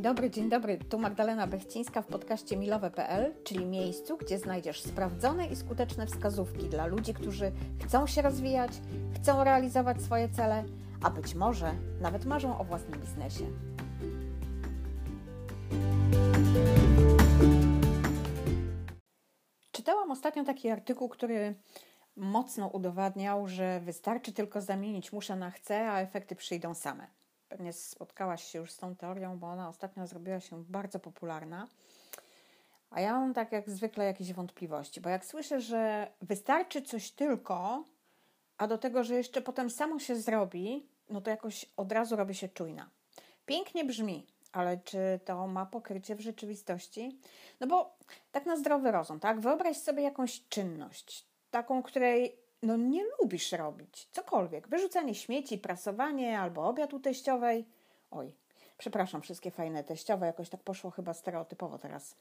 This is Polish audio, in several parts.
Dobry, dzień dobry. Tu Magdalena Bechcińska w podcaście milowe.pl, czyli miejscu, gdzie znajdziesz sprawdzone i skuteczne wskazówki dla ludzi, którzy chcą się rozwijać, chcą realizować swoje cele, a być może nawet marzą o własnym biznesie. Czytałam ostatnio taki artykuł, który mocno udowadniał, że wystarczy tylko zamienić muszę na chcę, a efekty przyjdą same. Pewnie spotkałaś się już z tą teorią, bo ona ostatnio zrobiła się bardzo popularna. A ja mam tak jak zwykle jakieś wątpliwości, bo jak słyszę, że wystarczy coś tylko, a do tego, że jeszcze potem samo się zrobi, no to jakoś od razu robię się czujna. Pięknie brzmi, ale czy to ma pokrycie w rzeczywistości? No bo tak na zdrowy rozum, tak? Wyobraź sobie jakąś czynność, taką, której no nie lubisz robić. Cokolwiek. Wyrzucanie śmieci, prasowanie albo obiad u teściowej. Oj, przepraszam, wszystkie fajne teściowe. Jakoś tak poszło chyba stereotypowo teraz.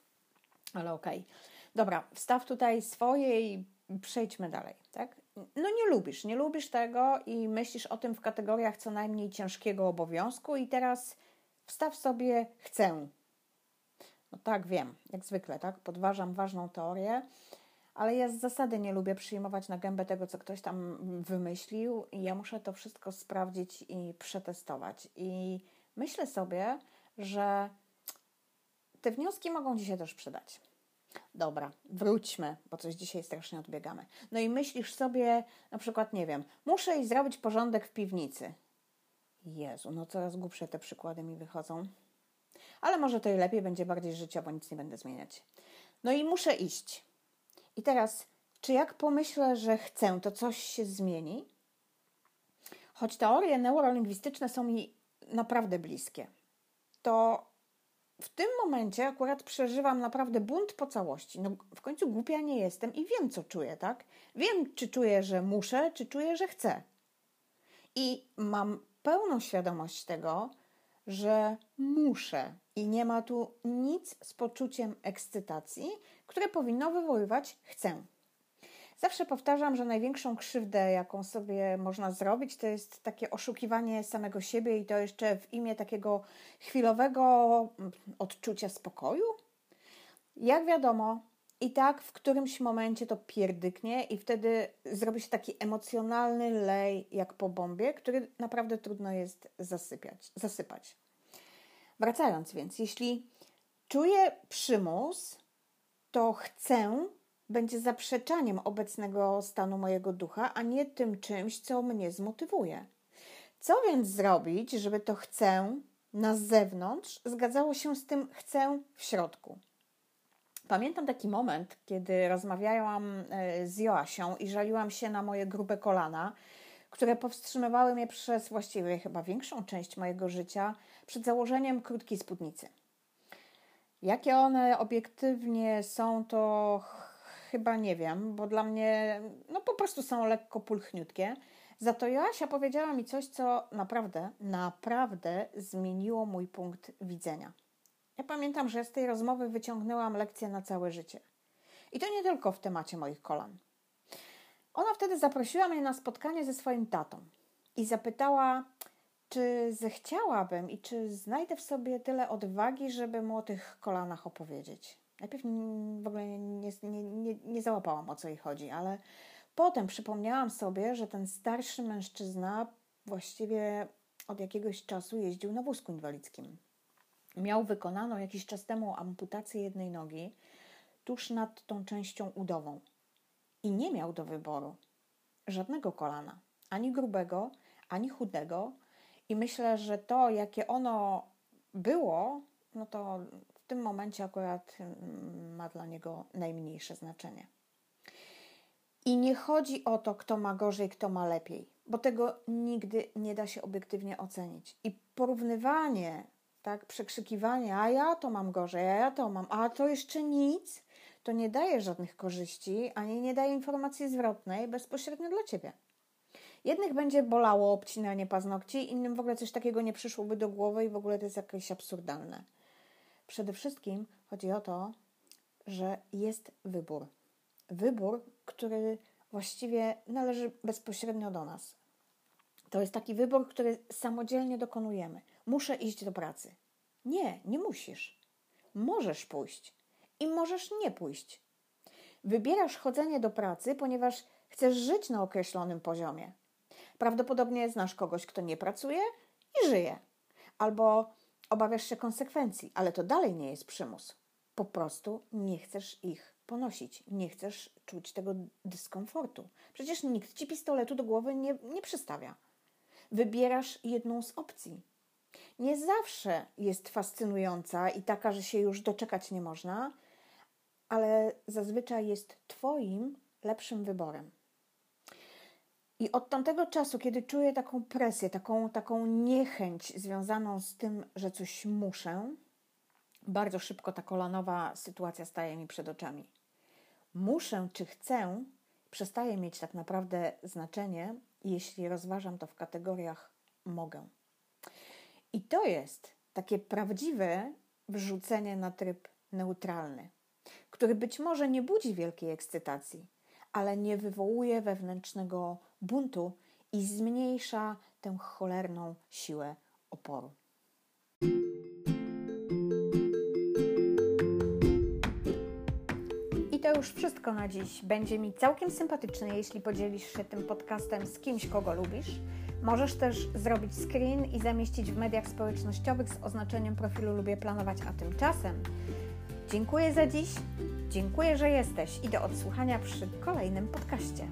Ale okej. Okay. Dobra, wstaw tutaj swoje i przejdźmy dalej, tak? No nie lubisz, nie lubisz tego i myślisz o tym w kategoriach co najmniej ciężkiego obowiązku i teraz wstaw sobie chcę. No tak, wiem, jak zwykle, tak? Podważam ważną teorię ale ja z zasady nie lubię przyjmować na gębę tego, co ktoś tam wymyślił, i ja muszę to wszystko sprawdzić i przetestować. I myślę sobie, że te wnioski mogą dzisiaj też przydać. Dobra, wróćmy, bo coś dzisiaj strasznie odbiegamy. No i myślisz sobie, na przykład, nie wiem, muszę iść zrobić porządek w piwnicy. Jezu, no coraz głupsze te przykłady mi wychodzą. Ale może to i lepiej, będzie bardziej życiowo, nic nie będę zmieniać. No i muszę iść. I teraz, czy jak pomyślę, że chcę, to coś się zmieni? Choć teorie neurolingwistyczne są mi naprawdę bliskie, to w tym momencie akurat przeżywam naprawdę bunt po całości. No, w końcu głupia nie jestem i wiem, co czuję, tak? Wiem, czy czuję, że muszę, czy czuję, że chcę. I mam pełną świadomość tego, że muszę i nie ma tu nic z poczuciem ekscytacji, które powinno wywoływać chcę. Zawsze powtarzam, że największą krzywdę, jaką sobie można zrobić, to jest takie oszukiwanie samego siebie i to jeszcze w imię takiego chwilowego mm, odczucia spokoju. Jak wiadomo, i tak w którymś momencie to pierdyknie i wtedy zrobi się taki emocjonalny lej jak po bombie, który naprawdę trudno jest zasypiać, zasypać. Wracając więc, jeśli czuję przymus, to chcę będzie zaprzeczaniem obecnego stanu mojego ducha, a nie tym czymś, co mnie zmotywuje. Co więc zrobić, żeby to chcę na zewnątrz zgadzało się z tym chcę w środku? Pamiętam taki moment, kiedy rozmawiałam e, z Joasią i żaliłam się na moje grube kolana, które powstrzymywały mnie przez właściwie chyba większą część mojego życia przed założeniem krótkiej spódnicy. Jakie one obiektywnie są, to chyba nie wiem, bo dla mnie no po prostu są lekko pulchniutkie. Za to Joasia powiedziała mi coś, co naprawdę, naprawdę zmieniło mój punkt widzenia. Ja pamiętam, że z tej rozmowy wyciągnęłam lekcję na całe życie. I to nie tylko w temacie moich kolan. Ona wtedy zaprosiła mnie na spotkanie ze swoim tatą i zapytała, czy zechciałabym i czy znajdę w sobie tyle odwagi, żeby mu o tych kolanach opowiedzieć. Najpierw w ogóle nie, nie, nie, nie załapałam o co jej chodzi, ale potem przypomniałam sobie, że ten starszy mężczyzna właściwie od jakiegoś czasu jeździł na wózku inwalidzkim. Miał wykonaną jakiś czas temu amputację jednej nogi tuż nad tą częścią udową i nie miał do wyboru żadnego kolana, ani grubego, ani chudego. I myślę, że to, jakie ono było, no to w tym momencie akurat mm, ma dla niego najmniejsze znaczenie. I nie chodzi o to, kto ma gorzej, kto ma lepiej, bo tego nigdy nie da się obiektywnie ocenić. I porównywanie, tak, przekrzykiwanie, a ja to mam gorzej, a ja to mam, a to jeszcze nic, to nie daje żadnych korzyści, ani nie daje informacji zwrotnej bezpośrednio dla ciebie. Jednych będzie bolało obcinanie paznokci, innym w ogóle coś takiego nie przyszłoby do głowy i w ogóle to jest jakieś absurdalne. Przede wszystkim chodzi o to, że jest wybór. Wybór, który właściwie należy bezpośrednio do nas. To jest taki wybór, który samodzielnie dokonujemy. Muszę iść do pracy. Nie, nie musisz. Możesz pójść i możesz nie pójść. Wybierasz chodzenie do pracy, ponieważ chcesz żyć na określonym poziomie. Prawdopodobnie znasz kogoś, kto nie pracuje i żyje. Albo obawiasz się konsekwencji, ale to dalej nie jest przymus. Po prostu nie chcesz ich ponosić, nie chcesz czuć tego dyskomfortu. Przecież nikt ci pistoletu do głowy nie, nie przystawia. Wybierasz jedną z opcji. Nie zawsze jest fascynująca i taka, że się już doczekać nie można, ale zazwyczaj jest Twoim lepszym wyborem. I od tamtego czasu, kiedy czuję taką presję, taką, taką niechęć związaną z tym, że coś muszę, bardzo szybko ta kolanowa sytuacja staje mi przed oczami. Muszę czy chcę przestaje mieć tak naprawdę znaczenie, jeśli rozważam to w kategoriach mogę. I to jest takie prawdziwe wrzucenie na tryb neutralny, który być może nie budzi wielkiej ekscytacji, ale nie wywołuje wewnętrznego buntu i zmniejsza tę cholerną siłę oporu. I to już wszystko na dziś. Będzie mi całkiem sympatyczne, jeśli podzielisz się tym podcastem z kimś, kogo lubisz. Możesz też zrobić screen i zamieścić w mediach społecznościowych z oznaczeniem profilu Lubię Planować, a tymczasem dziękuję za dziś, dziękuję, że jesteś i do odsłuchania przy kolejnym podcaście.